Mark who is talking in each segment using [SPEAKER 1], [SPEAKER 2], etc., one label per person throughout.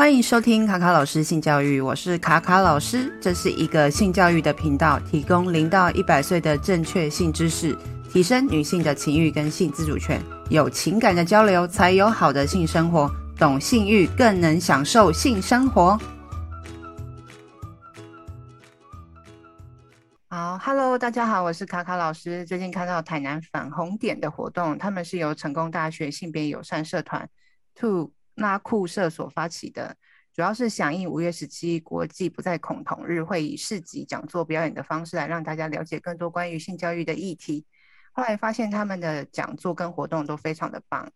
[SPEAKER 1] 欢迎收听卡卡老师性教育，我是卡卡老师，这是一个性教育的频道，提供零到一百岁的正确性知识，提升女性的情欲跟性自主权，有情感的交流才有好的性生活，懂性欲更能享受性生活。好，Hello，大家好，我是卡卡老师。最近看到台南粉红点的活动，他们是由成功大学性别友善社团 To。拉库社所发起的，主要是响应五月十七国际不再恐同日，会以市集、讲座、表演的方式来让大家了解更多关于性教育的议题。后来发现他们的讲座跟活动都非常的棒，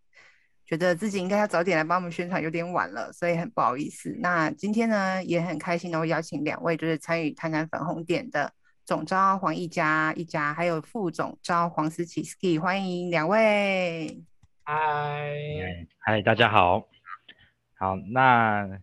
[SPEAKER 1] 觉得自己应该要早点来帮我们宣传，有点晚了，所以很不好意思。那今天呢，也很开心能够邀请两位，就是参与台南粉红点的总招黄一家一家，还有副总招黄思琪 Ski，欢迎两位。
[SPEAKER 2] 嗨，
[SPEAKER 3] 嗨，大家好。好，那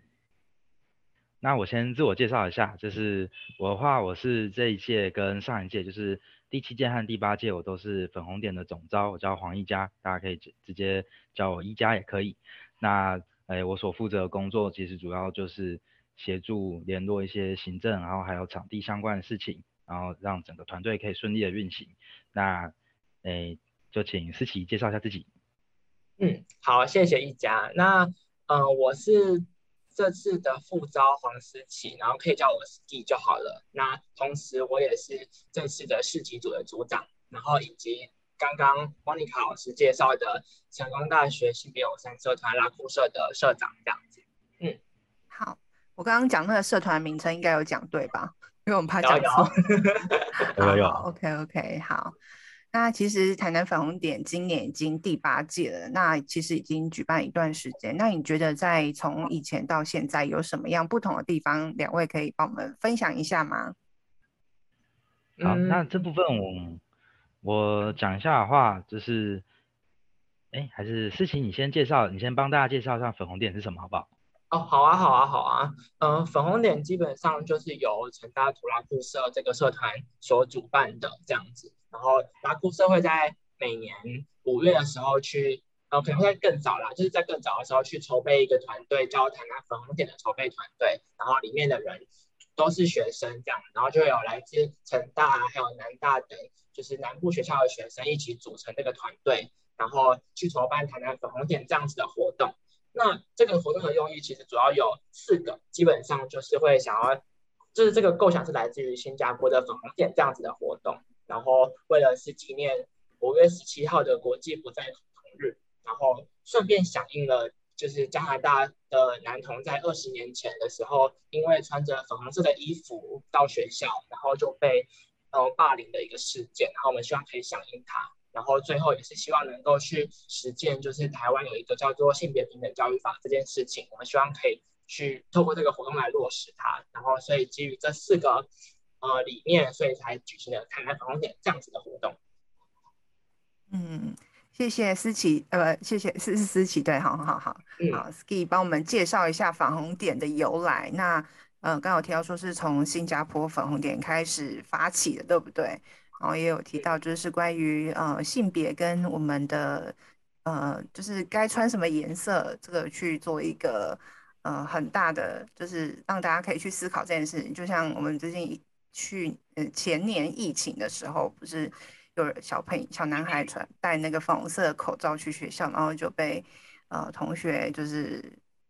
[SPEAKER 3] 那我先自我介绍一下，就是我的话，我是这一届跟上一届，就是第七届和第八届，我都是粉红点的总招，我叫黄一佳，大家可以直直接叫我一佳也可以。那诶，我所负责的工作其实主要就是协助联络一些行政，然后还有场地相关的事情，然后让整个团队可以顺利的运行。那诶，就请思琪介绍一下自己。
[SPEAKER 2] 嗯，好，谢谢一佳。那、呃，我是这次的副招黄思琪，然后可以叫我 Ski 就好了。那同时我也是这次的市集组的组长，然后以及刚刚莫妮卡老师介绍的成功大学性别友善社团拉库社的社长这样子。嗯，
[SPEAKER 1] 好，我刚刚讲那个社团名称应该有讲对吧？因为我们怕讲错。
[SPEAKER 3] 有 有，有。
[SPEAKER 1] OK OK，好。那其实台南粉红点今年已经第八届了，那其实已经举办一段时间。那你觉得在从以前到现在有什么样不同的地方？两位可以帮我们分享一下吗？
[SPEAKER 3] 好，那这部分我我讲一下的话，就是，哎，还是思琪你先介绍，你先帮大家介绍一下粉红点是什么，好不好？
[SPEAKER 2] 哦，好啊，好啊，好啊。嗯、呃，粉红点基本上就是由成大图拉库社这个社团所主办的这样子。然后拉库社会在每年五月的时候去，呃，可能会更早啦，就是在更早的时候去筹备一个团队，叫台南粉红点的筹备团队。然后里面的人都是学生这样，然后就有来自成大还有南大等，就是南部学校的学生一起组成这个团队，然后去筹办台南粉红点这样子的活动。那这个活动的用意其实主要有四个，基本上就是会想要，就是这个构想是来自于新加坡的粉红点这样子的活动。然后为了是纪念五月十七号的国际不再同日，然后顺便响应了就是加拿大的男童在二十年前的时候，因为穿着粉红色的衣服到学校，然后就被呃霸凌的一个事件。然后我们希望可以响应它，然后最后也是希望能够去实践，就是台湾有一个叫做性别平等教育法这件事情，我们希望可以去透过这个活动来落实它。然后所以基于这四个。呃，里面所以才举行了台南粉红点这样子的活动。
[SPEAKER 1] 嗯，谢谢思琪，呃，谢谢思思思琪，对，好好好，
[SPEAKER 2] 嗯、
[SPEAKER 1] 好，Ski 帮我们介绍一下粉红点的由来。那，呃，刚有提到说是从新加坡粉红点开始发起的，对不对？然后也有提到就是关于呃性别跟我们的呃就是该穿什么颜色这个去做一个呃很大的就是让大家可以去思考这件事情，就像我们最近。去嗯，前年疫情的时候，不是有小朋小男孩穿戴那个粉红色的口罩去学校，然后就被呃同学就是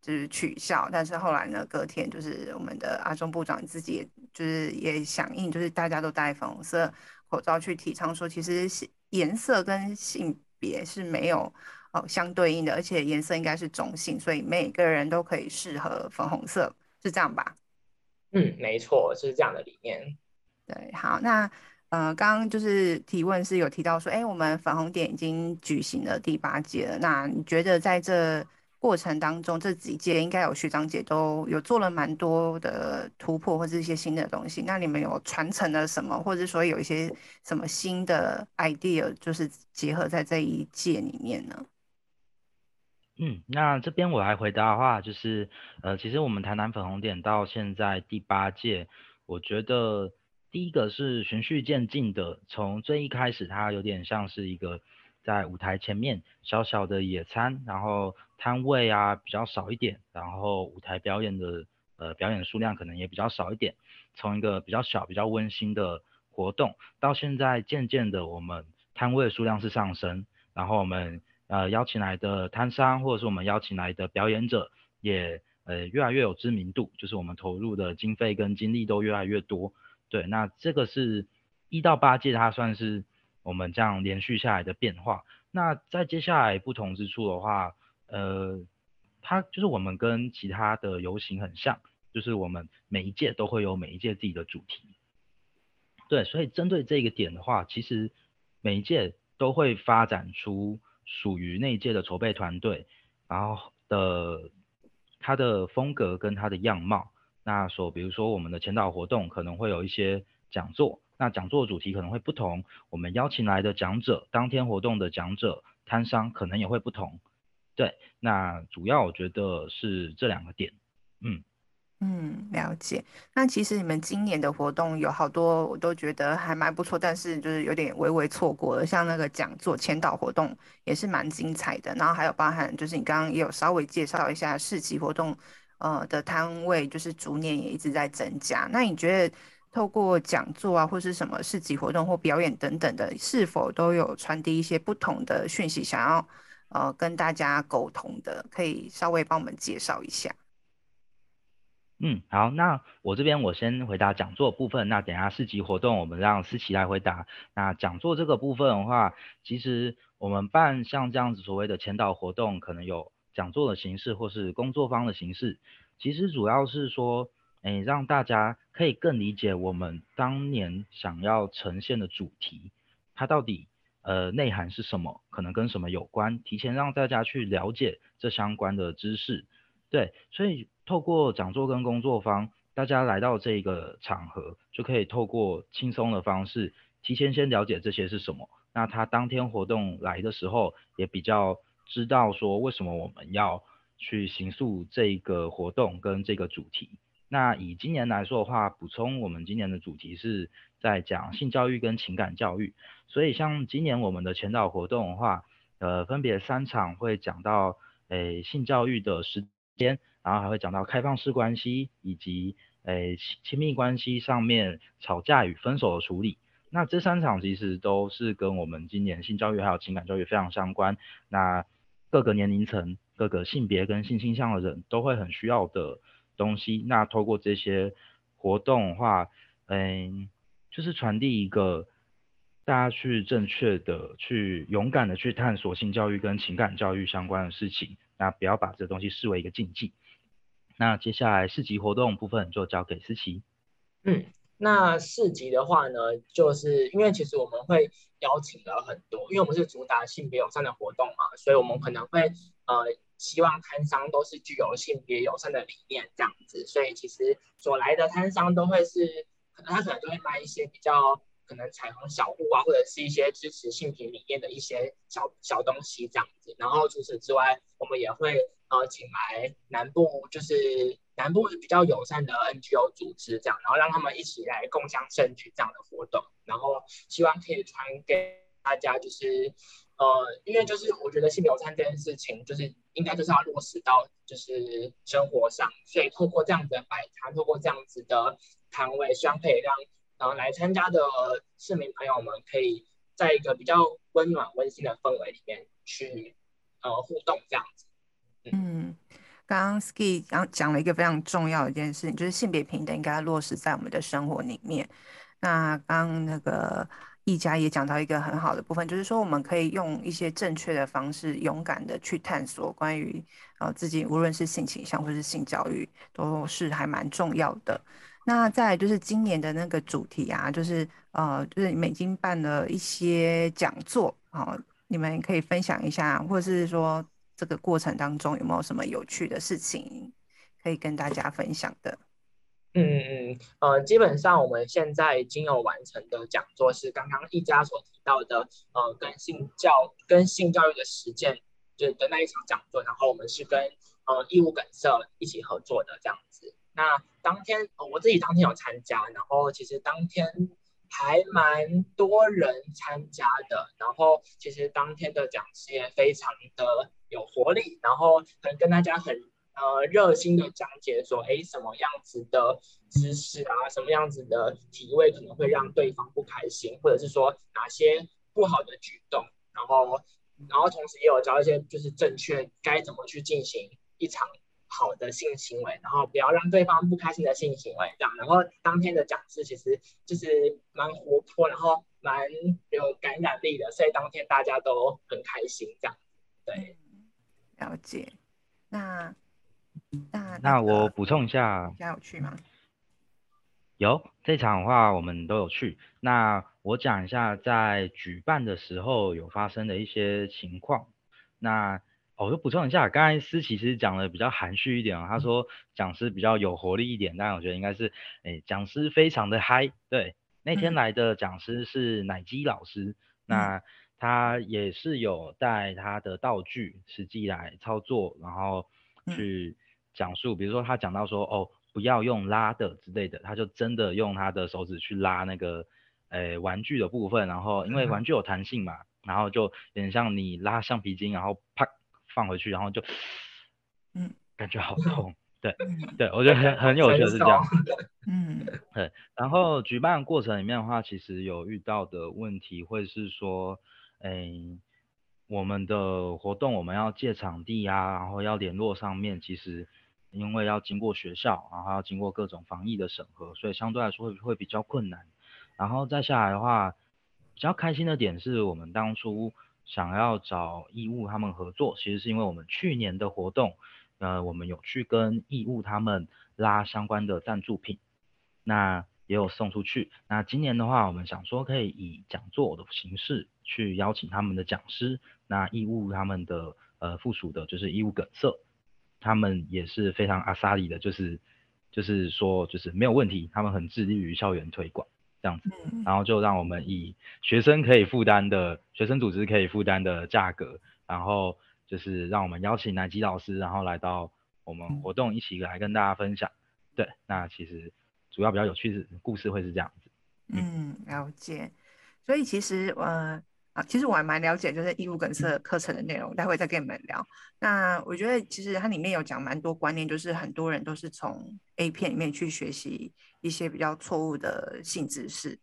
[SPEAKER 1] 就是取笑。但是后来呢，隔天就是我们的阿中部长自己就是也响应，就是大家都戴粉红色口罩去提倡说，其实颜色跟性别是没有哦相对应的，而且颜色应该是中性，所以每个人都可以适合粉红色，是这样吧？
[SPEAKER 2] 嗯，没错，是这样的理念。
[SPEAKER 1] 对，好，那呃，刚刚就是提问是有提到说，哎，我们粉红点已经举行了第八届了。那你觉得在这过程当中，这几届应该有学长姐都有做了蛮多的突破，或者一些新的东西。那你们有传承了什么，或者说有一些什么新的 idea，就是结合在这一届里面呢？
[SPEAKER 3] 嗯，那这边我来回答的话，就是，呃，其实我们台南粉红点到现在第八届，我觉得第一个是循序渐进的，从最一开始它有点像是一个在舞台前面小小的野餐，然后摊位啊比较少一点，然后舞台表演的呃表演数量可能也比较少一点。从一个比较小、比较温馨的活动，到现在渐渐的我们摊位数量是上升，然后我们呃邀请来的摊商或者是我们邀请来的表演者也呃越来越有知名度，就是我们投入的经费跟精力都越来越多。对，那这个是一到八届，它算是。我们这样连续下来的变化，那在接下来不同之处的话，呃，它就是我们跟其他的游行很像，就是我们每一届都会有每一届自己的主题。对，所以针对这个点的话，其实每一届都会发展出属于那一届的筹备团队，然后的它的风格跟它的样貌。那所，比如说我们的前导活动可能会有一些讲座。那讲座主题可能会不同，我们邀请来的讲者，当天活动的讲者、摊商可能也会不同。对，那主要我觉得是这两个点。嗯
[SPEAKER 1] 嗯，了解。那其实你们今年的活动有好多，我都觉得还蛮不错，但是就是有点微微错过了。像那个讲座签到活动也是蛮精彩的，然后还有包含就是你刚刚也有稍微介绍一下市集活动，呃的摊位就是逐年也一直在增加。那你觉得？透过讲座啊，或是什么市集活动或表演等等的，是否都有传递一些不同的讯息，想要呃跟大家沟通的？可以稍微帮我们介绍一下。
[SPEAKER 3] 嗯，好，那我这边我先回答讲座部分，那等下市集活动我们让思琪来回答。那讲座这个部分的话，其实我们办像这样子所谓的前导活动，可能有讲座的形式或是工作坊的形式，其实主要是说。哎，让大家可以更理解我们当年想要呈现的主题，它到底呃内涵是什么，可能跟什么有关，提前让大家去了解这相关的知识。对，所以透过讲座跟工作坊，大家来到这个场合，就可以透过轻松的方式，提前先了解这些是什么。那他当天活动来的时候，也比较知道说为什么我们要去行塑这个活动跟这个主题。那以今年来说的话，补充我们今年的主题是在讲性教育跟情感教育，所以像今年我们的前导活动的话，呃，分别三场会讲到，诶，性教育的时然后还会讲到开放式关系以及，诶，亲密关系上面吵架与分手的处理。那这三场其实都是跟我们今年性教育还有情感教育非常相关，那各个年龄层、各个性别跟性倾向的人都会很需要的。东西，那透过这些活动的话，嗯，就是传递一个大家去正确的、去勇敢的去探索性教育跟情感教育相关的事情，那不要把这东西视为一个禁忌。那接下来市集活动部分就交给思琪。
[SPEAKER 2] 嗯，那市集的话呢，就是因为其实我们会邀请了很多，因为我们是主打性别友善的活动嘛，所以我们可能会呃。希望摊商都是具有性别友善的理念这样子，所以其实所来的摊商都会是，可能他可能都会卖一些比较可能彩虹小物啊，或者是一些支持性平理念的一些小小东西这样子。然后除此之外，我们也会呃请来南部就是南部比较友善的 NGO 组织这样，然后让他们一起来共享盛举这样的活动，然后希望可以传给大家就是。呃，因为就是我觉得性友善这件事情，就是应该就是要落实到就是生活上，所以透过这样子的摆摊，透过这样子的摊位，希望可以让呃来参加的市民朋友们，可以在一个比较温暖温馨的氛围里面去呃互动这样子。
[SPEAKER 1] 嗯，刚刚 Ski 刚讲了一个非常重要的一件事情，就是性别平等应该落实在我们的生活里面。那刚刚那个。一家也讲到一个很好的部分，就是说我们可以用一些正确的方式，勇敢的去探索关于呃自己无论是性倾向或是性教育，都是还蛮重要的。那再就是今年的那个主题啊，就是呃就是你们已经办了一些讲座，好，你们可以分享一下，或者是说这个过程当中有没有什么有趣的事情可以跟大家分享的？
[SPEAKER 2] 嗯嗯呃，基本上我们现在已经有完成的讲座是刚刚一家所提到的，呃，跟性教跟性教育的实践就是的那一场讲座，然后我们是跟呃义务梗社一起合作的这样子。那当天，我自己当天有参加，然后其实当天还蛮多人参加的，然后其实当天的讲师也非常的有活力，然后很跟大家很呃热心的讲解说，哎，什么样子的姿势啊，什么样子的体位可能会让对方不开心，或者是说哪些不好的举动，然后然后同时也有教一些就是正确该怎么去进行一场。好的性行为，然后不要让对方不开心的性行为，这样。然后当天的讲师其实就是蛮活泼，然后蛮有感染力的，所以当天大家都很开心，这样。对，
[SPEAKER 1] 了解。那那
[SPEAKER 3] 那我补充一下，
[SPEAKER 1] 比较有去吗？
[SPEAKER 3] 有，这场的话我们都有去。那我讲一下在举办的时候有发生的一些情况。那我就补充一下，刚才思琪其实讲的比较含蓄一点啊，他说讲师比较有活力一点，但我觉得应该是，哎，讲师非常的嗨。对，那天来的讲师是奶基老师，嗯、那他也是有带他的道具实际来操作，然后去讲述，比如说他讲到说，哦，不要用拉的之类的，他就真的用他的手指去拉那个，哎，玩具的部分，然后因为玩具有弹性嘛，然后就有点像你拉橡皮筋，然后啪。放回去，然后就，嗯，感觉好痛，对，对，我觉得很很有趣的是这样，嗯，对。然后举办过程里面的话，其实有遇到的问题会是说，哎，我们的活动我们要借场地啊，然后要联络上面，其实因为要经过学校，然后要经过各种防疫的审核，所以相对来说会会比较困难。然后再下来的话，比较开心的点是我们当初。想要找义务他们合作，其实是因为我们去年的活动，呃，我们有去跟义务他们拉相关的赞助品，那也有送出去。那今年的话，我们想说可以以讲座的形式去邀请他们的讲师，那义务他们的呃附属的就是义务梗塞，他们也是非常阿萨里的，就是就是说就是没有问题，他们很致力于校园推广。这样子，然后就让我们以学生可以负担的学生组织可以负担的价格，然后就是让我们邀请南极老师，然后来到我们活动一起来跟大家分享。对，那其实主要比较有趣的故事会是这样子。
[SPEAKER 1] 嗯，了解。所以其实呃。啊，其实我还蛮了解，就是义务梗塞课程的内容，待会再跟你们聊。那我觉得其实它里面有讲蛮多观念，就是很多人都是从 A 片里面去学习一些比较错误的性知识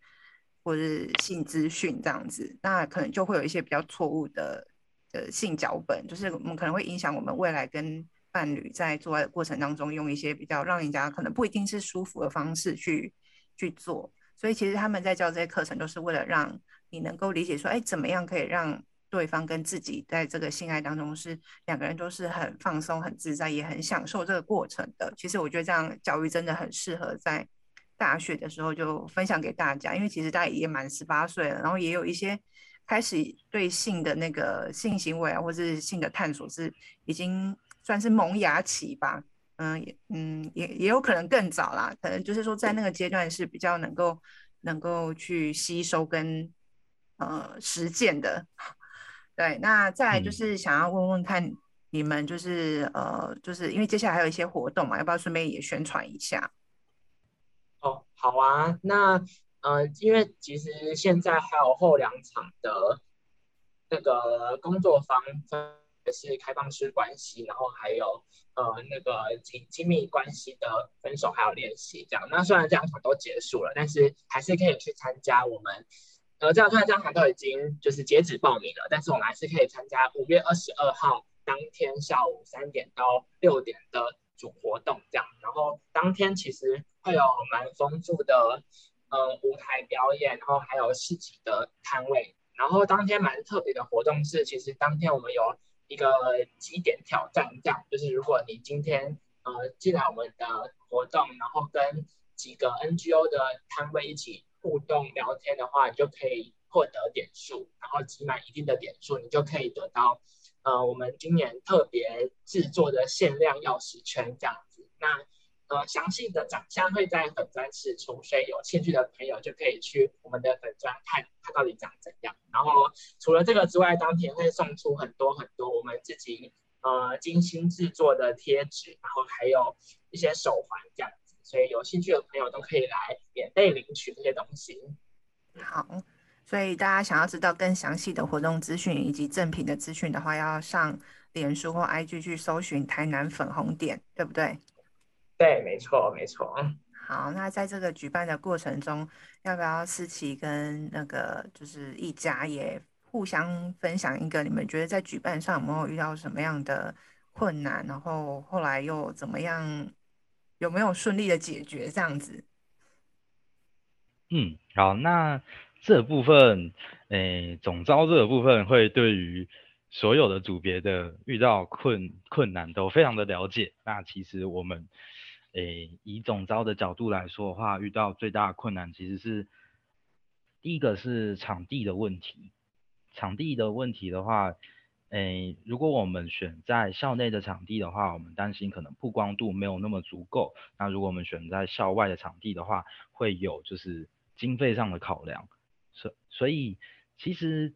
[SPEAKER 1] 或者是性资讯这样子，那可能就会有一些比较错误的呃性脚本，就是我们可能会影响我们未来跟伴侣在做爱的过程当中，用一些比较让人家可能不一定是舒服的方式去去做。所以其实他们在教这些课程，都是为了让你能够理解说，哎，怎么样可以让对方跟自己在这个性爱当中是两个人都是很放松、很自在，也很享受这个过程的。其实我觉得这样教育真的很适合在大学的时候就分享给大家，因为其实大家也满十八岁了，然后也有一些开始对性的那个性行为啊，或是性的探索是已经算是萌芽期吧。嗯，也嗯也也有可能更早啦，可能就是说在那个阶段是比较能够能够去吸收跟呃实践的。对，那再来就是想要问问看你们，就是、嗯、呃，就是因为接下来还有一些活动嘛，要不要顺便也宣传一下？
[SPEAKER 2] 哦，好啊，那呃，因为其实现在还有后两场的那个工作坊。是开放式关系，然后还有呃那个亲亲密关系的分手还有练习这样。那虽然这两场都结束了，但是还是可以去参加我们呃这样，虽然这两场都已经就是截止报名了，但是我们还是可以参加五月二十二号当天下午三点到六点的主活动这样。然后当天其实会有蛮丰富的呃舞台表演，然后还有市集的摊位。然后当天蛮特别的活动是，其实当天我们有。一个几点挑战，这样就是如果你今天呃进来我们的活动，然后跟几个 NGO 的摊位一起互动聊天的话，你就可以获得点数，然后集满一定的点数，你就可以得到呃我们今年特别制作的限量钥匙圈这样子。那呃，详细的长相会在粉专释出，所以有兴趣的朋友就可以去我们的粉专看它到底长怎样。然后除了这个之外，当天会送出很多很多我们自己呃精心制作的贴纸，然后还有一些手环这样，所以有兴趣的朋友都可以来免费领取这些东西。
[SPEAKER 1] 好，所以大家想要知道更详细的活动资讯以及赠品的资讯的话，要上脸书或 IG 去搜寻台南粉红点，对不对？
[SPEAKER 2] 对，没错，没错。
[SPEAKER 1] 好，那在这个举办的过程中，要不要思琪跟那个就是一家也互相分享一个你们觉得在举办上有没有遇到什么样的困难，然后后来又怎么样，有没有顺利的解决这样子？
[SPEAKER 3] 嗯，好，那这部分，诶，总招这个部分会对于所有的组别的遇到困困难都非常的了解。那其实我们，诶，以总招的角度来说的话，遇到最大的困难其实是第一个是场地的问题。场地的问题的话，诶，如果我们选在校内的场地的话，我们担心可能曝光度没有那么足够。那如果我们选在校外的场地的话，会有就是。经费上的考量，所所以其实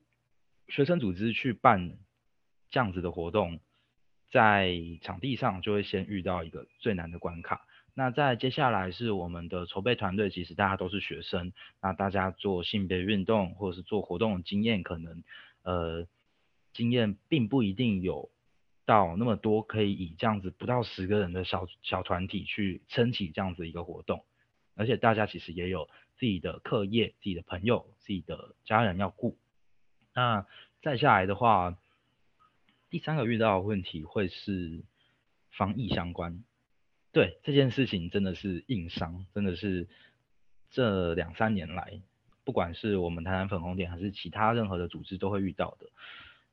[SPEAKER 3] 学生组织去办这样子的活动，在场地上就会先遇到一个最难的关卡。那在接下来是我们的筹备团队，其实大家都是学生，那大家做性别运动或者是做活动经验，可能呃经验并不一定有到那么多，可以以这样子不到十个人的小小团体去撑起这样子一个活动，而且大家其实也有。自己的课业、自己的朋友、自己的家人要顾。那再下来的话，第三个遇到的问题会是防疫相关。对，这件事情真的是硬伤，真的是这两三年来，不管是我们台南粉红点还是其他任何的组织都会遇到的。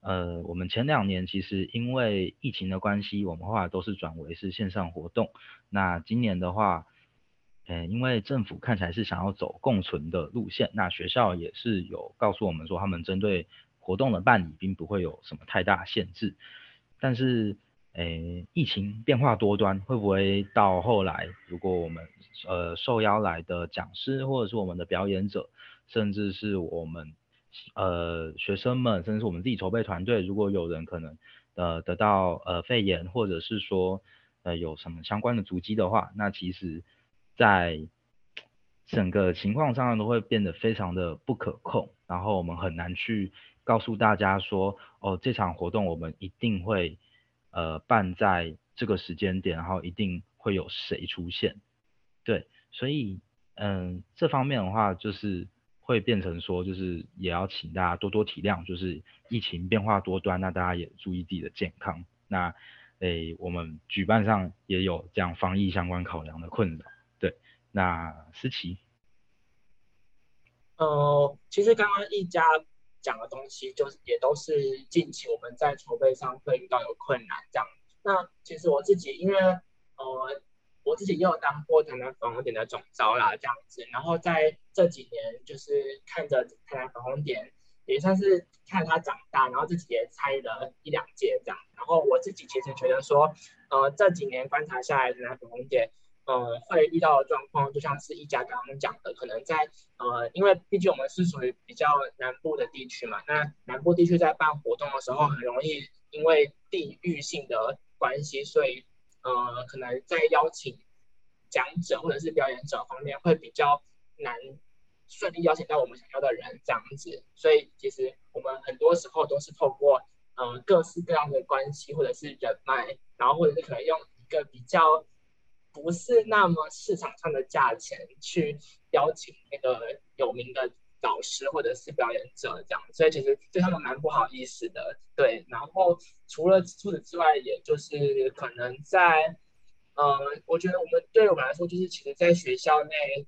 [SPEAKER 3] 呃，我们前两年其实因为疫情的关系，我们后来都是转为是线上活动。那今年的话，嗯，因为政府看起来是想要走共存的路线，那学校也是有告诉我们说，他们针对活动的办理并不会有什么太大限制。但是，诶，疫情变化多端，会不会到后来，如果我们呃受邀来的讲师，或者是我们的表演者，甚至是我们呃学生们，甚至是我们自己筹备团队，如果有人可能呃得到呃肺炎，或者是说呃有什么相关的足迹的话，那其实。在整个情况上都会变得非常的不可控，然后我们很难去告诉大家说，哦，这场活动我们一定会呃办在这个时间点，然后一定会有谁出现，对，所以嗯，这方面的话就是会变成说，就是也要请大家多多体谅，就是疫情变化多端，那大家也注意自己的健康。那诶，我们举办上也有这样防疫相关考量的困扰。那思琪，
[SPEAKER 2] 呃，其实刚刚一家讲的东西，就是也都是近期我们在筹备上会遇到有困难这样。那其实我自己，因为呃，我自己也有当过台南粉红点的总召啦，这样子。然后在这几年，就是看着台南粉红点，也算是看他长大，然后自己也参与了一两届这样。然后我自己其实觉得说，呃，这几年观察下来，台南粉红点。呃，会遇到的状况就像是一家刚刚讲的，可能在呃，因为毕竟我们是属于比较南部的地区嘛，那南部地区在办活动的时候，很容易因为地域性的关系，所以呃，可能在邀请讲者或者是表演者方面会比较难顺利邀请到我们想要的人这样子，所以其实我们很多时候都是透过呃各式各样的关系或者是人脉，然后或者是可能用一个比较。不是那么市场上的价钱去邀请那个有名的导师或者是表演者这样，所以其实对他们蛮不好意思的。对，然后除了除此之外，也就是可能在，呃，我觉得我们对我们来说，就是其实在学校内，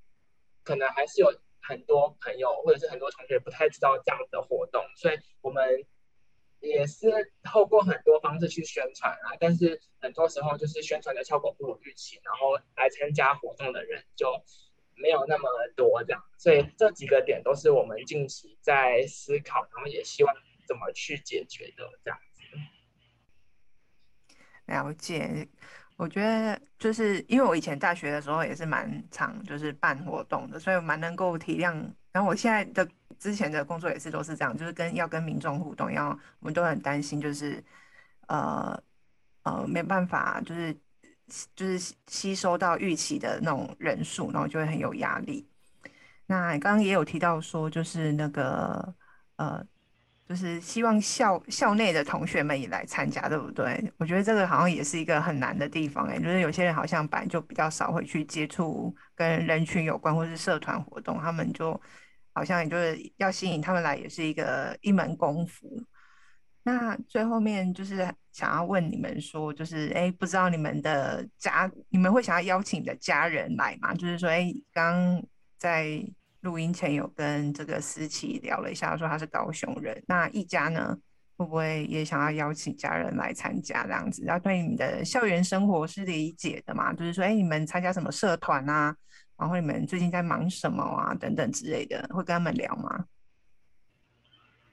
[SPEAKER 2] 可能还是有很多朋友或者是很多同学不太知道这样的活动，所以我们。也是透过很多方式去宣传啊，但是很多时候就是宣传的效果不如预期，然后来参加活动的人就没有那么多这样，所以这几个点都是我们近期在思考，然后也希望怎么去解决的这样子。
[SPEAKER 1] 了解，我觉得就是因为我以前大学的时候也是蛮常就是办活动的，所以我蛮能够体谅。然后我现在的。之前的工作也是都是这样，就是跟要跟民众互动，要我们都很担心，就是呃呃没办法，就是就是吸收到预期的那种人数，然后就会很有压力。那刚刚也有提到说，就是那个呃。就是希望校校内的同学们也来参加，对不对？我觉得这个好像也是一个很难的地方，哎，就是有些人好像本来就比较少会去接触跟人群有关或是社团活动，他们就好像也就是要吸引他们来，也是一个一门功夫。那最后面就是想要问你们说，就是哎，不知道你们的家，你们会想要邀请你的家人来吗？就是说，哎，刚在。录音前有跟这个思琪聊了一下，说他是高雄人。那一家呢，会不会也想要邀请家人来参加这样子？然后对你们的校园生活是理解的嘛？就是说，哎，你们参加什么社团啊？然后你们最近在忙什么啊？等等之类的，会跟他们聊吗？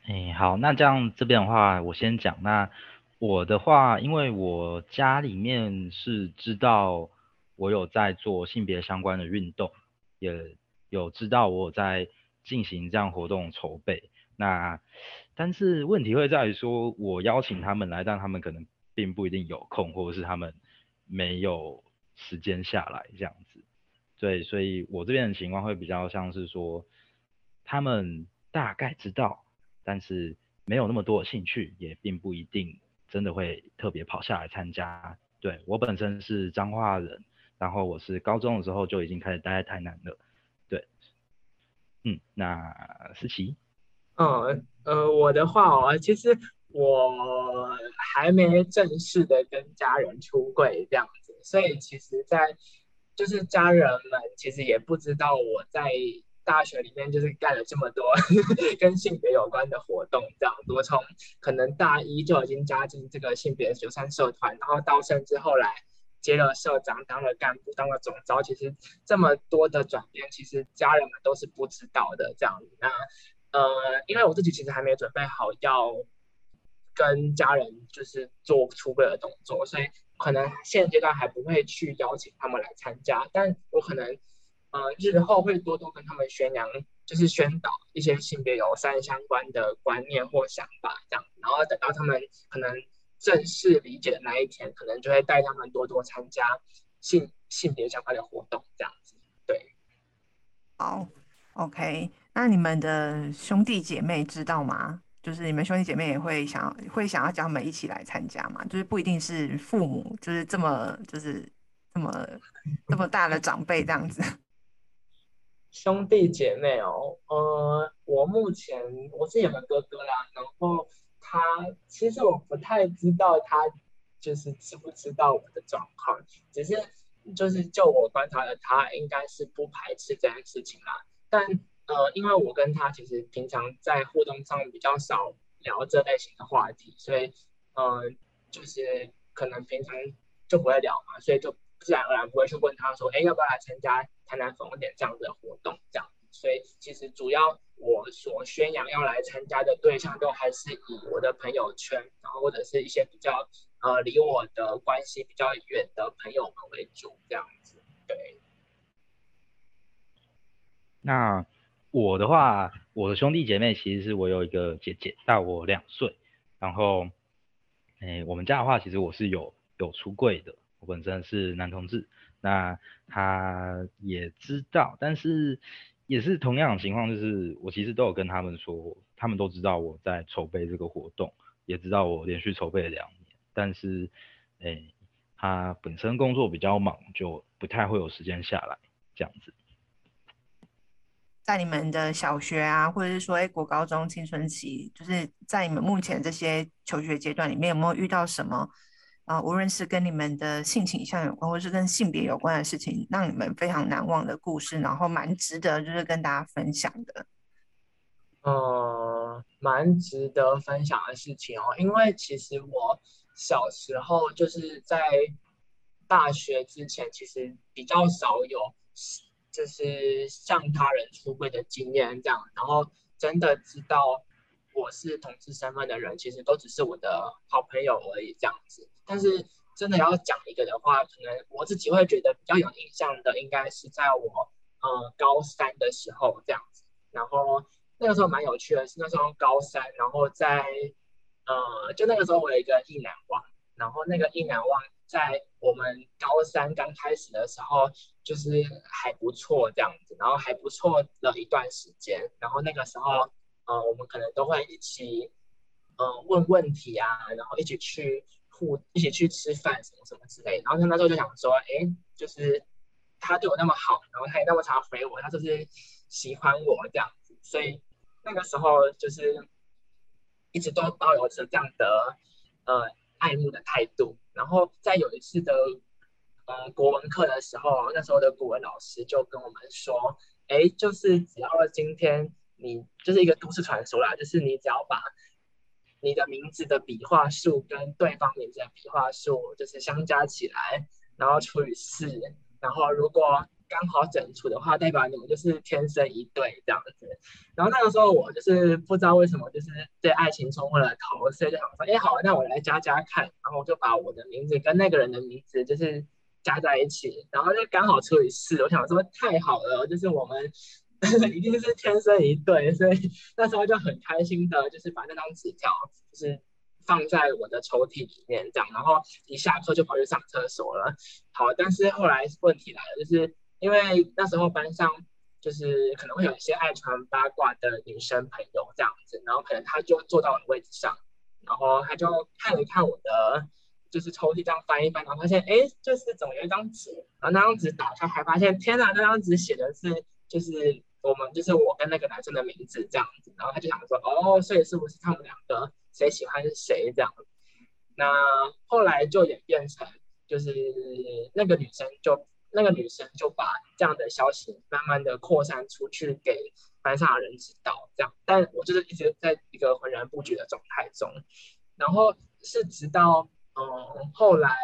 [SPEAKER 3] 哎，好，那这样这边的话，我先讲。那我的话，因为我家里面是知道我有在做性别相关的运动，也。有知道我在进行这样活动筹备，那但是问题会在于说，我邀请他们来，但他们可能并不一定有空，或者是他们没有时间下来这样子。对，所以我这边的情况会比较像是说，他们大概知道，但是没有那么多的兴趣，也并不一定真的会特别跑下来参加。对，我本身是彰化人，然后我是高中的时候就已经开始待在台南了。对嗯，那思琪，
[SPEAKER 2] 嗯呃，我的话哦，其实我还没正式的跟家人出柜这样子，所以其实，在就是家人们其实也不知道我在大学里面就是干了这么多 跟性别有关的活动，这样子，我从可能大一就已经加进这个性别九三社团，然后到甚至后来。接了社长，当了干部，当了总招，其实这么多的转变，其实家人们都是不知道的。这样，那呃，因为我自己其实还没准备好要跟家人就是做出柜的动作，所以可能现阶段还不会去邀请他们来参加。但我可能呃日后会多多跟他们宣扬，就是宣导一些性别友善相关的观念或想法，这样，然后等到他们可能。正式理解的那一天，可能就会带他们多多参加性性别相关的活动，这样子。对，
[SPEAKER 1] 好，OK。那你们的兄弟姐妹知道吗？就是你们兄弟姐妹也会想会想要叫他们一起来参加吗？就是不一定是父母，就是这么就是这么这么大的长辈这样子。
[SPEAKER 2] 兄弟姐妹哦，呃，我目前我是有个哥哥啦，然后。他其实我不太知道他就是知不知道我的状况，只是就是就我观察的，他应该是不排斥这件事情啦。但呃，因为我跟他其实平常在互动上比较少聊这类型的话题，所以呃，就是可能平常就不会聊嘛，所以就自然而然不会去问他说，哎，要不要来参加台南粉点这样的活动这样。所以其实主要。我所宣扬要来参加的对象，都还是以我的朋友圈，然后或者是一些比较呃离我的关系比较远的朋友们为主，这样子。对。
[SPEAKER 3] 那我的话，我的兄弟姐妹其实是我有一个姐姐大我两岁，然后，哎，我们家的话，其实我是有有出柜的，我本身是男同志，那他也知道，但是。也是同样的情况，就是我其实都有跟他们说，他们都知道我在筹备这个活动，也知道我连续筹备了两年，但是，诶、欸，他本身工作比较忙，就不太会有时间下来这样子。
[SPEAKER 1] 在你们的小学啊，或者是说，诶、国高中青春期，就是在你们目前这些求学阶段里面，有没有遇到什么？啊、无论是跟你们的性倾向有关，或是跟性别有关的事情，让你们非常难忘的故事，然后蛮值得就是跟大家分享的。
[SPEAKER 2] 呃，蛮值得分享的事情哦，因为其实我小时候就是在大学之前，其实比较少有就是向他人出柜的经验，这样，然后真的知道。我是同志身份的人，其实都只是我的好朋友而已，这样子。但是真的要讲一个的话，可能我自己会觉得比较有印象的，应该是在我呃高三的时候这样子。然后那个时候蛮有趣的，是那时候高三，然后在呃就那个时候我有一个异男忘，然后那个异男忘在我们高三刚开始的时候，就是还不错这样子，然后还不错了一段时间，然后那个时候，呃，我们可能都会一起，嗯、呃，问问题啊，然后一起去互，一起去吃饭什么什么之类。然后他那时候就想说，哎，就是他对我那么好，然后他也那么常回我，他就是喜欢我这样子，所以那个时候就是一直都抱有着这样的，呃。爱慕的态度，然后在有一次的呃国文课的时候，那时候的国文老师就跟我们说，哎，就是只要今天你就是一个都市传说啦，就是你只要把你的名字的笔画数跟对方名字的笔画数就是相加起来，然后除以四，然后如果刚好整除的话，代表你们就是天生一对这样子。然后那个时候我就是不知道为什么，就是对爱情冲昏了头，所以就想说，哎，好，那我来加加看。然后我就把我的名字跟那个人的名字就是加在一起，然后就刚好除以四。我想说太好了，就是我们 一定是天生一对，所以那时候就很开心的，就是把那张纸条就是。放在我的抽屉里面，这样，然后一下课就跑去上厕所了。好，但是后来问题来了，就是因为那时候班上就是可能会有一些爱传八卦的女生朋友这样子，然后可能她就坐到我的位置上，然后她就看了看我的就是抽屉，这样翻一翻，然后发现哎，就是怎么有一张纸，然后那张纸打开还发现，天哪，那张纸写的是就是我们就是我跟那个男生的名字这样子，然后他就想说，哦，所以是不是他们两个？谁喜欢谁这样，那后来就演变成，就是那个女生就那个女生就把这样的消息慢慢的扩散出去给班上的人知道，这样，但我就是一直在一个浑然不觉的状态中，然后是直到嗯后来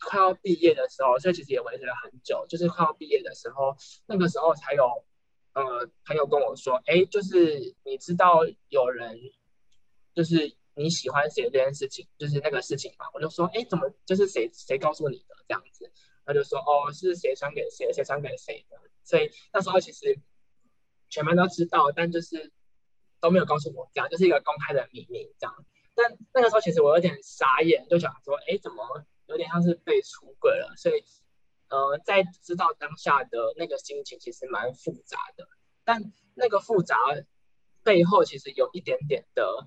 [SPEAKER 2] 快要毕业的时候，所以其实也维持了很久，就是快要毕业的时候，那个时候才有呃朋友跟我说，哎，就是你知道有人就是。你喜欢谁这件事情，就是那个事情嘛，我就说，哎，怎么就是谁谁告诉你的这样子？他就说，哦，是谁传给谁，谁传给谁的。所以那时候其实全班都知道，但就是都没有告诉我，这样就是一个公开的秘密这样。但那个时候其实我有点傻眼，就想说，哎，怎么有点像是被出轨了？所以，呃，在知道当下的那个心情其实蛮复杂的，但那个复杂背后其实有一点点的。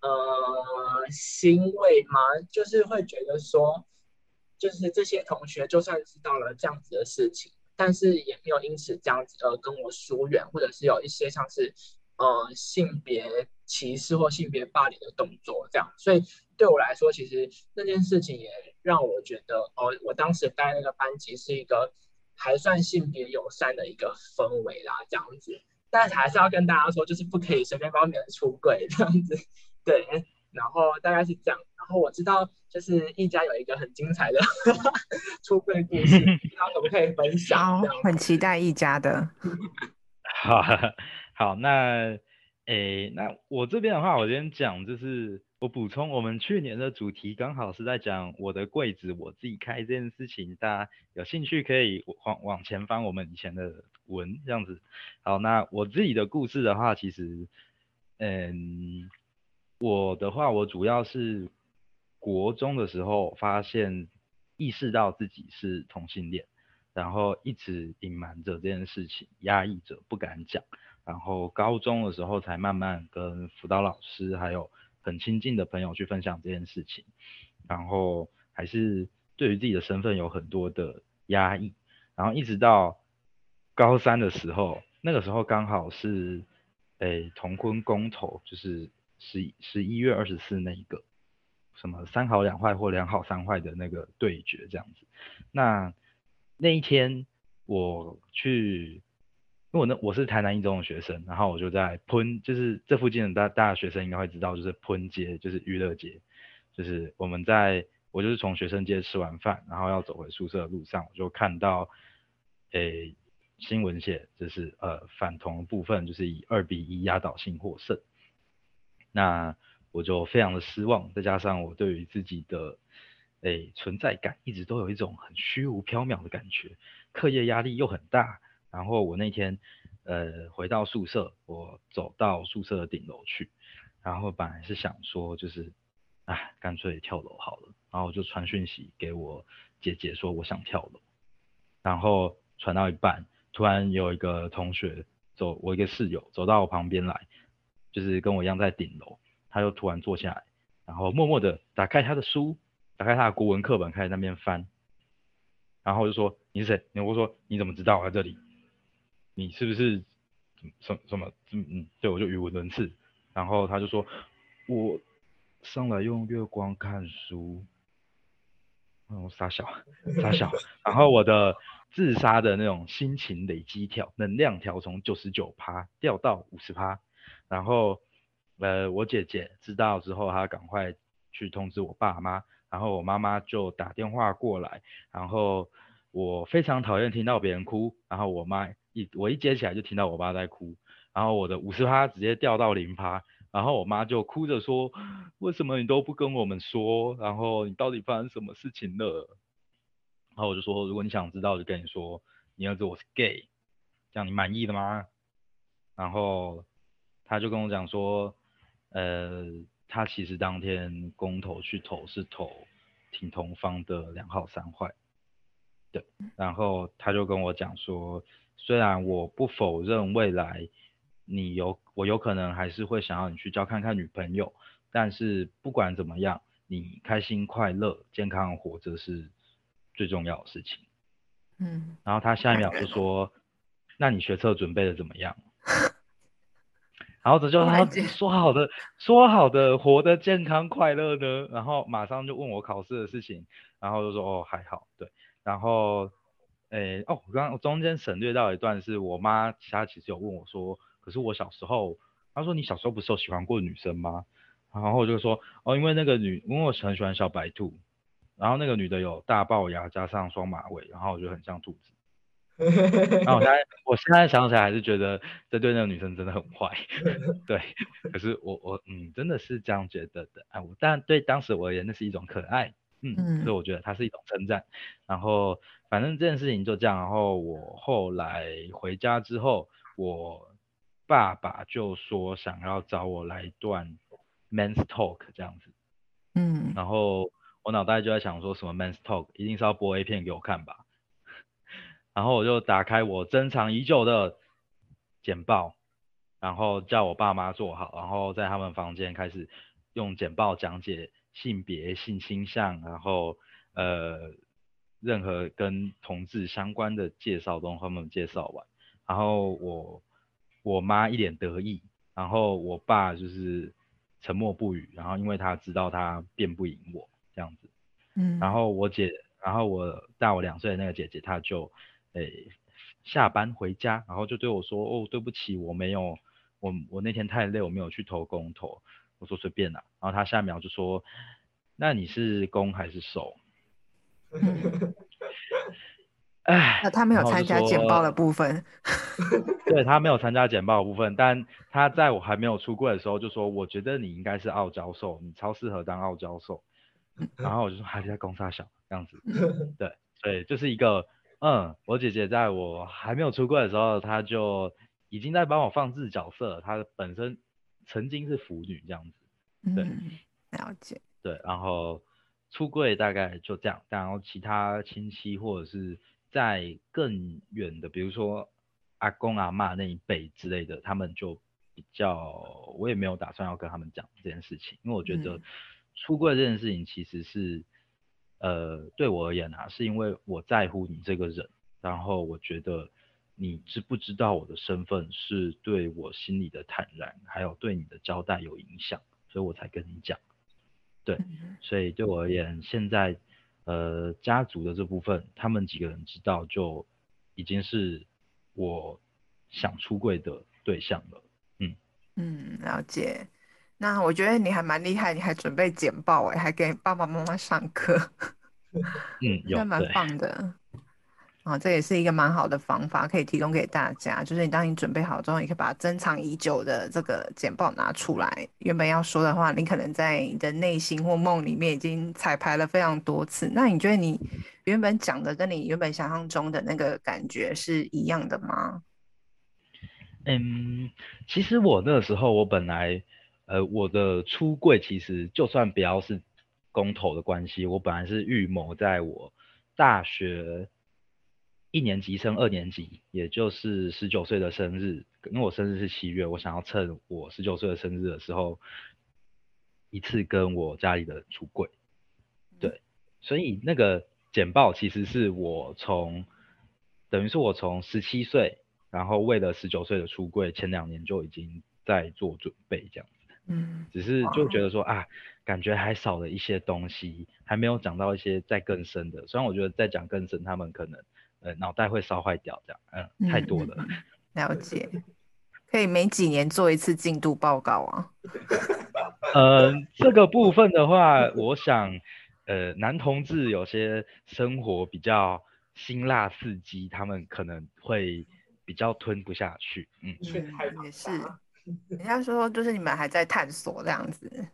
[SPEAKER 2] 呃，欣慰吗？就是会觉得说，就是这些同学就算知道了这样子的事情，但是也没有因此这样子呃跟我疏远，或者是有一些像是呃性别歧视或性别霸凌的动作这样。所以对我来说，其实那件事情也让我觉得，哦，我当时待那个班级是一个还算性别友善的一个氛围啦，这样子。但是还是要跟大家说，就是不可以随便帮别人出柜 这样子。对，然后大概是这样。然后我知道，就是一家有一个很精彩的 出柜故事，他可不可以分享？
[SPEAKER 1] 很期待一家的。
[SPEAKER 3] 好，好，那诶，那我这边的话，我先讲，就是我补充，我们去年的主题刚好是在讲我的柜子我自己开这件事情，大家有兴趣可以往往前翻我们以前的文这样子。好，那我自己的故事的话，其实，嗯。我的话，我主要是国中的时候发现意识到自己是同性恋，然后一直隐瞒着这件事情，压抑着不敢讲，然后高中的时候才慢慢跟辅导老师还有很亲近的朋友去分享这件事情，然后还是对于自己的身份有很多的压抑，然后一直到高三的时候，那个时候刚好是诶同婚公投，就是。十十一月二十四那一个，什么三好两坏或两好三坏的那个对决这样子。那那一天我去，我那我是台南一中的学生，然后我就在喷，就是这附近的大大学生应该会知道，就是喷街，就是娱乐街，就是我们在我就是从学生街吃完饭，然后要走回宿舍的路上，我就看到，诶、新闻写就是呃反同部分就是以二比一压倒性获胜。那我就非常的失望，再加上我对于自己的诶、存在感一直都有一种很虚无缥缈的感觉，课业压力又很大。然后我那天呃回到宿舍，我走到宿舍的顶楼去，然后本来是想说就是啊，干脆跳楼好了。然后我就传讯息给我姐姐说我想跳楼，然后传到一半，突然有一个同学走，我一个室友走到我旁边来，就是跟我一样在顶楼，他就突然坐下来，然后默默的打开他的书，打开他的国文课本，开始那边翻，然后就说你是谁？我说你怎么知道我在这里？你是不是什么什么？嗯嗯，对，我就语无伦次。然后他就说我上来用月光看书。哦，傻小，傻小。然后我的自杀的那种心情累积条能量条从九十九趴掉到五十趴。然后，呃，我姐姐知道之后，她赶快去通知我爸妈。然后我妈妈就打电话过来。然后我非常讨厌听到别人哭。然后我妈我一接起来就听到我爸在哭。然后我的五十趴直接掉到零趴。然后我妈就哭着说：“为什么你都不跟我们说？然后你到底发生什么事情了？”然后我就说：“如果你想知道，就跟你说，你儿子我是 gay，这样你满意的吗？”然后他就跟我讲说：“呃，他其实当天公投去投是投挺同方的两号三坏，对。然后他就跟我讲说，虽然我不否认未来。”你有我有可能还是会想要你去交看看女朋友，但是不管怎么样，你开心快乐健康活着是最重要的事情。
[SPEAKER 1] 嗯，
[SPEAKER 3] 然后他下一秒就说，那你学测准备的怎么样？然后这就是他说好的说好的活得健康快乐呢，然后马上就问我考试的事情，然后就说哦还好，对，然后诶、欸、哦我刚刚中间省略到一段是我妈，她其实有问我说。可是我小时候，她说你小时候不是有喜欢过女生吗？然后我就说哦，因为那个女，因为我很喜欢小白兔，然后那个女的有大龅牙加上双马尾，然后我觉得很像兔子。然后我现在我现在想起来还是觉得这对那个女生真的很坏。对，可是我我嗯真的是这样觉得的啊，我但对当时我而言那是一种可爱，嗯，嗯所以我觉得它是一种称赞。然后反正这件事情就这样，然后我后来回家之后我。爸爸就说想要找我来一段 men's talk 这样子，
[SPEAKER 1] 嗯，
[SPEAKER 3] 然后我脑袋就在想说什么 men's talk，一定是要播 A 片给我看吧，然后我就打开我珍藏已久的简报，然后叫我爸妈做好，然后在他们房间开始用简报讲解性别、性倾向，然后呃任何跟同志相关的介绍都他们介绍完，然后我。我妈一脸得意，然后我爸就是沉默不语，然后因为他知道他辩不赢我这样子，
[SPEAKER 1] 嗯，
[SPEAKER 3] 然后我姐，然后我大我两岁的那个姐姐，她就诶下班回家，然后就对我说，哦，对不起，我没有，我我那天太累，我没有去投公投，我说随便啦，然后他下一秒就说，那你是攻还是受？哎，
[SPEAKER 1] 那他没有参加简报的部分。
[SPEAKER 3] 对，他没有参加简报的部分，但他在我还没有出柜的时候就说，我觉得你应该是傲娇兽，你超适合当傲娇兽。然后我就说还是在攻杀小这样子。对，所以就是一个，嗯，我姐姐在我还没有出柜的时候，她就已经在帮我放置角色，她本身曾经是腐女这样子。对，
[SPEAKER 1] 嗯，了解。
[SPEAKER 3] 对，然后出柜大概就这样，然后其他亲戚或者是。在更远的，比如说阿公阿嬷那一辈之类的，他们就比较，我也没有打算要跟他们讲这件事情，因为我觉得出柜这件事情其实是，嗯、呃，对我而言啊，是因为我在乎你这个人，然后我觉得你知不知道我的身份是对我心里的坦然，还有对你的交代有影响，所以我才跟你讲。对，所以对我而言，现在。呃，家族的这部分，他们几个人知道就已经是我想出柜的对象了。嗯
[SPEAKER 1] 嗯，了解。那我觉得你还蛮厉害，你还准备简报哎，还给爸爸妈妈上课。
[SPEAKER 3] 嗯，有，
[SPEAKER 1] 蛮棒的。啊，这也是一个蛮好的方法，可以提供给大家。就是你当你准备好之后，你可以把珍藏已久的这个简报拿出来。原本要说的话，你可能在你的内心或梦里面已经彩排了非常多次。那你觉得你原本讲的跟你原本想象中的那个感觉是一样的吗？
[SPEAKER 3] 嗯，其实我那个时候，我本来呃，我的出柜其实就算不要是公投的关系，我本来是预谋在我大学一年级升二年级，也就是十九岁的生日，因为我生日是七月，我想要趁我十九岁的生日的时候，一次跟我家里的人出柜。对，所以那个简报其实是我从，等于是我从十七岁，然后为了十九岁的出柜，前两年就已经在做准备这样子。嗯，只是就觉得说啊，感觉还少了一些东西，还没有讲到一些再更深的。虽然我觉得再讲更深，他们可能呃脑袋会烧坏掉这样，嗯，太多了。
[SPEAKER 1] 嗯，了解，可以每几年做一次进度报告啊。
[SPEAKER 3] 呃，这个部分的话，我想，呃，男同志有些生活比较辛辣刺激，他们可能会比较吞不下去。嗯，
[SPEAKER 1] 嗯也是。人家说，就是你们还在探索这样子。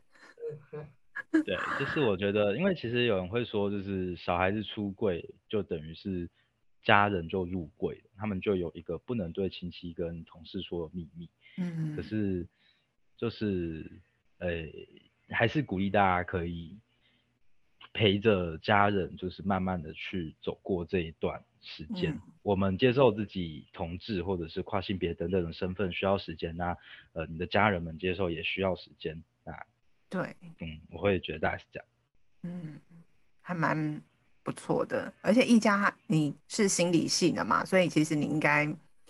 [SPEAKER 3] 对，就是我觉得，因为其实有人会说，就是小孩子出柜就等于是家人就入柜，他们就有一个不能对亲戚跟同事说的秘密。嗯。可是，就是，呃，还是鼓励大家可以陪着家人，就是慢慢的去走过这一段时间。嗯我们接受自己同志或者是跨性别等等的身份需要时间，那呃，你的家人们接受也需要时间啊。
[SPEAKER 1] 对，
[SPEAKER 3] 嗯，我会觉得大概是这样。
[SPEAKER 1] 嗯，还蛮不错的，而且一家你是心理系的嘛，所以其实你应该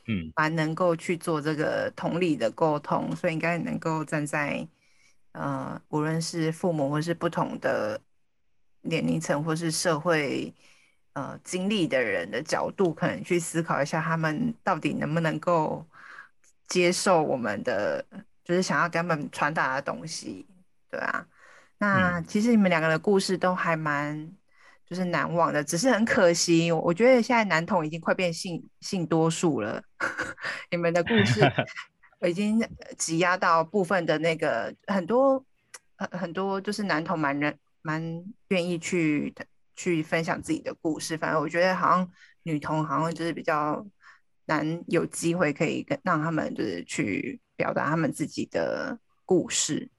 [SPEAKER 1] 嗯蛮能够去做这个同理的沟通，嗯、所以应该能够站在呃无论是父母或是不同的年龄层或是社会。呃，经历的人的角度，可能去思考一下，他们到底能不能够接受我们的，就是想要给他们传达的东西，对啊。那其实你们两个的故事都还蛮，就是难忘的，只是很可惜，我觉得现在男同已经快变性性多数了，你们的故事 已经挤压到部分的那个很多，很很多就是男同蛮人蛮愿意去去分享自己的故事，反正我觉得好像女同好像就是比较难有机会可以跟让他们就是去表达他们自己的故事。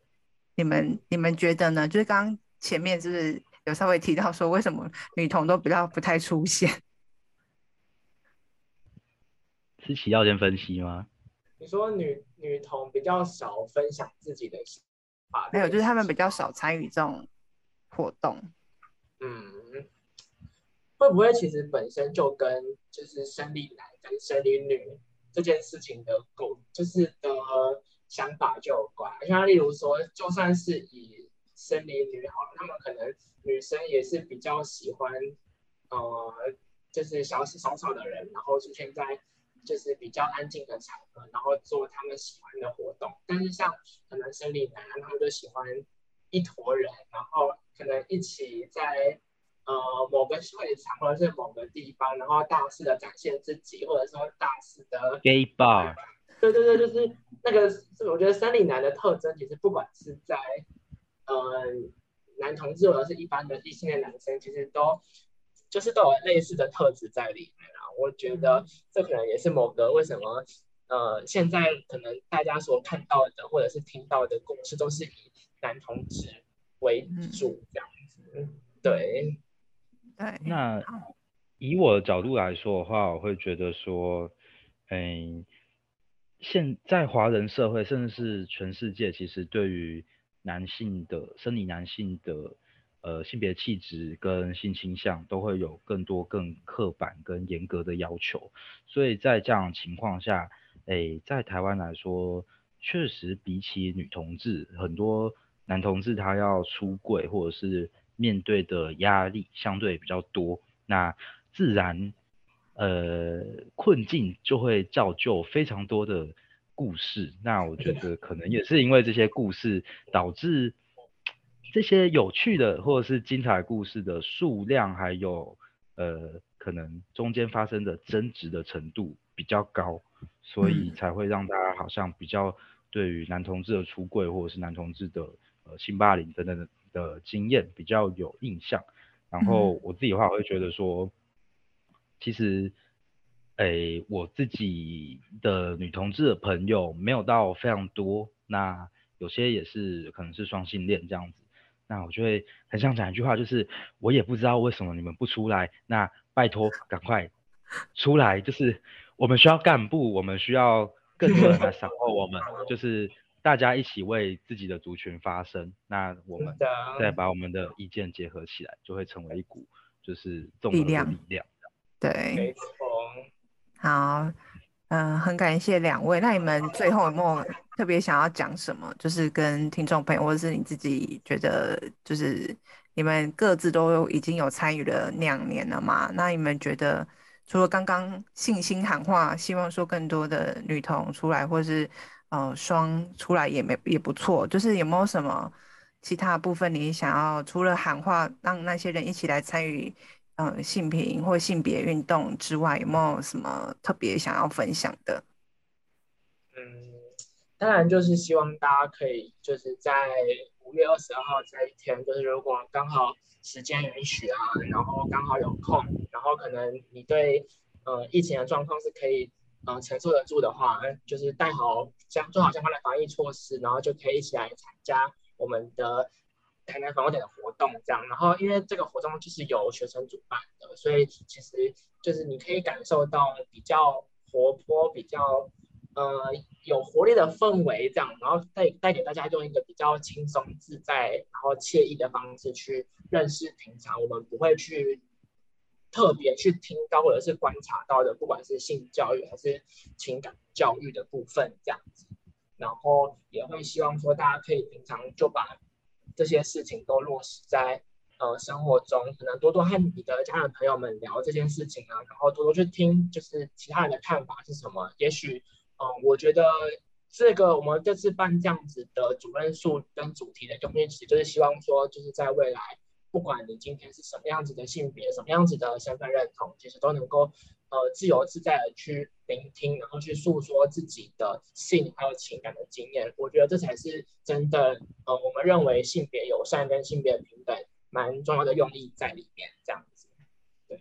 [SPEAKER 1] 你们你们觉得呢？就是刚刚前面就是有稍微提到说，为什么女童都比较不太出现？
[SPEAKER 3] 思琪要先分析吗？
[SPEAKER 2] 你说女女童比较少分享自己的想法，
[SPEAKER 1] 没有，就是他们比较少参与这种活动。
[SPEAKER 2] 嗯。会不会其实本身就跟就是生理男跟生理女这件事情的构就是的想法就有关？像例如说，就算是以生理女好了，他们可能女生也是比较喜欢，呃，就是小少少的人，然后出现在就是比较安静的场合，然后做他们喜欢的活动。但是像可能生理男，他们就喜欢一坨人，然后可能一起在。呃，某个会场或者是某个地方，然后大肆的展现自己，或者说大肆的
[SPEAKER 3] gay bar，
[SPEAKER 2] 对对对，就是那个，是我觉得生理男的特征，其实不管是在呃男同志或者是一般的异性的男生，其实都就是都有类似的特质在里面啊。我觉得这可能也是某个为什么呃现在可能大家所看到的或者是听到的故事都是以男同志为主这样子，对。
[SPEAKER 1] 对，
[SPEAKER 3] 那以我的角度来说的话，我会觉得说，嗯，现在华人社会，甚至是全世界，其实对于男性的生理男性的呃性别气质跟性倾向，都会有更多更刻板跟严格的要求。所以在这样情况下，诶，在台湾来说，确实比起女同志，很多男同志他要出柜或者是。面对的压力相对比较多，那自然，呃，困境就会造就非常多的故事。那我觉得可能也是因为这些故事，导致这些有趣的或者是精彩故事的数量，还有呃，可能中间发生的争执的程度比较高，所以才会让大家好像比较对于男同志的出柜或者是男同志的呃性霸凌等等的。的经验比较有印象，然后我自己的话，我会觉得说，其实，诶，我自己的女同志的朋友没有到非常多，那有些也是可能是双性恋这样子。那我就会很想讲一句话，就是我也不知道为什么你们不出来。那拜托赶快出来，就是我们需要干部，我们需要更多人来 support 我们，就是大家一起为自己的族群发声。那我们再把我们的意见结合起来，就会成为一股就是综合的力量。力量
[SPEAKER 1] 对，没错。好。嗯、很感谢两位。那你们最后有没有特别想要讲什么？就是跟听众朋友，或者是你自己觉得，就是你们各自都已经有参与了两年了嘛？那你们觉得，除了刚刚信心喊话，希望说更多的女童出来，或是呃双出来也没也不错。就是有没有什么其他部分你想要除了喊话，让那些人一起来参与？嗯，性平或性别运动之外，有没有什么特别想要分享的？
[SPEAKER 2] 嗯，当然就是希望大家可以就是在五月二十二号这一天，就是如果刚好时间允许啊，然后刚好有空，然后可能你对呃疫情的状况是可以呃承受得住的话，就是带好相做好相关的防疫措施，然后就可以一起来参加我们的。台南反红点的活动这样，然后因为这个活动就是由学生主办的，所以其实就是你可以感受到比较活泼、比较呃有活力的氛围这样，然后带带给大家用一个比较轻松自在、然后惬意的方式去认识平常。我们不会去特别去听到或者是观察到的，不管是性教育还是情感教育的部分这样子，然后也会希望说大家可以平常就把。这些事情都落实在呃生活中，可能多多和你的家人朋友们聊这件事情啊，然后多多去听，就是其他人的看法是什么。也许，嗯、呃，我觉得这个我们这次办这样子的主任数跟主题的用意，其实就是希望说，就是在未来，不管你今天是什么样子的性别，什么样子的身份认同，其实都能够。呃，自由自在的去聆听，然后去诉说自己的性还有情感的经验，我觉得这才是真的。呃，我们认为性别友善跟性别平等蛮重要的用意在里面，这样子。对。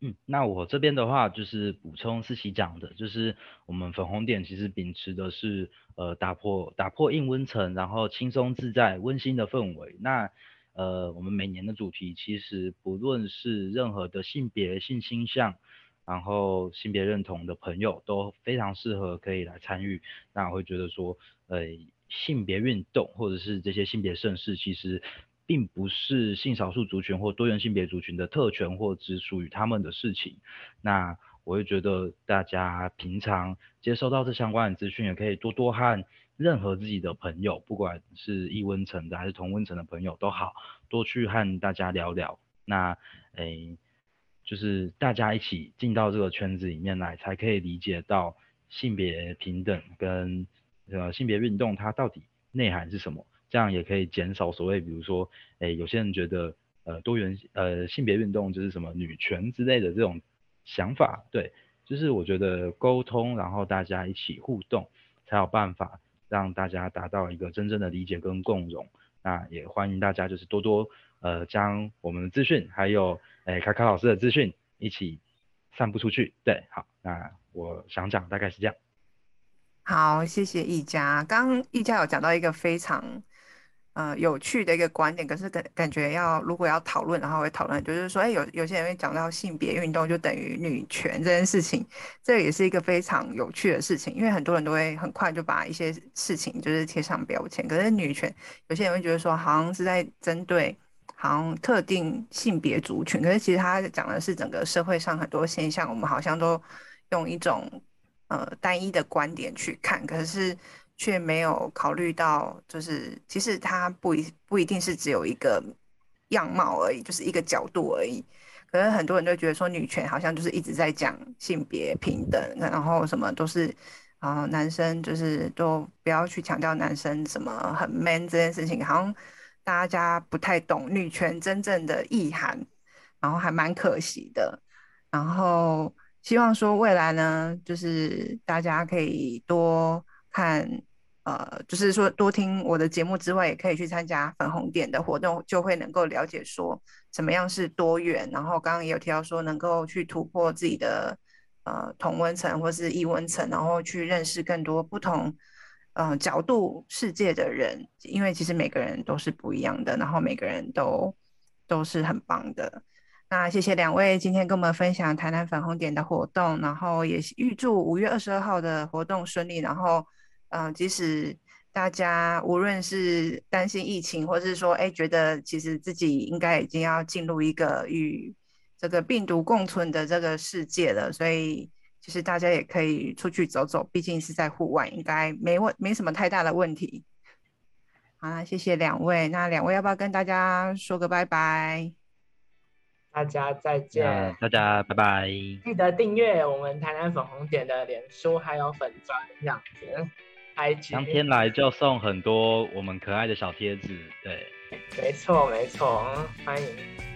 [SPEAKER 3] 嗯，那我这边的话就是补充思琪讲的，就是我们粉红点其实秉持的是呃打破打破硬温层，然后轻松自在温馨的氛围。那呃，我们每年的主题其实不论是任何的性别、性倾向，然后性别认同的朋友都非常适合可以来参与。那我会觉得说，呃，性别运动或者是这些性别盛事，其实并不是性少数族群或多元性别族群的特权或只属于他们的事情。那我会觉得大家平常接收到这相关的资讯，也可以多多和。任何自己的朋友，不管是异温层的还是同温层的朋友都好，多去和大家聊聊。那，诶，就是大家一起进到这个圈子里面来，才可以理解到性别平等跟呃性别运动它到底内涵是什么。这样也可以减少所谓，比如说，诶，有些人觉得呃多元呃性别运动就是什么女权之类的这种想法。对，就是我觉得沟通，然后大家一起互动，才有办法。让大家达到一个真正的理解跟共融，那也欢迎大家就是多多呃将我们的资讯还有诶卡卡老师的资讯一起散布出去。对，好，那我想讲大概是这样。
[SPEAKER 1] 好，谢谢一家。刚一家有讲到一个非常。呃，有趣的一个观点，可是感感觉要如果要讨论，然后会讨论，就是说，哎，有有些人会讲到性别运动就等于女权这件事情，这也是一个非常有趣的事情，因为很多人都会很快就把一些事情就是贴上标签。可是女权，有些人会觉得说，好像是在针对好像特定性别族群，可是其实他讲的是整个社会上很多现象，我们好像都用一种呃单一的观点去看，可是。却没有考虑到，就是其实它不一不一定是只有一个样貌而已，就是一个角度而已。可能很多人都觉得说，女权好像就是一直在讲性别平等，然后什么都是啊、男生就是都不要去强调男生什么很 man 这件事情，好像大家不太懂女权真正的意涵，然后还蛮可惜的。然后希望说未来呢，就是大家可以多。看，呃，就是说多听我的节目之外，也可以去参加粉红点的活动，就会能够了解说怎么样是多元。然后刚刚也有提到说，能够去突破自己的呃同温层或是异温层，然后去认识更多不同呃角度世界的人，因为其实每个人都是不一样的，然后每个人都都是很棒的。那谢谢两位今天跟我们分享台南粉红点的活动，然后也预祝五月二十二号的活动顺利。然后，嗯、呃，即使大家无论是担心疫情，或是说，哎，觉得其实自己应该已经要进入一个与这个病毒共存的这个世界了，所以其实大家也可以出去走走，毕竟是在户外，应该没问没什么太大的问题。好啦，谢谢两位。那两位要不要跟大家说个拜拜？
[SPEAKER 2] 大家再见，
[SPEAKER 3] 大家拜拜。
[SPEAKER 2] 记得订阅我们台南粉红点的脸书还有粉专这样子。IG
[SPEAKER 3] 当天来就送很多我们可爱的小贴纸，对，
[SPEAKER 2] 没错没错，欢迎。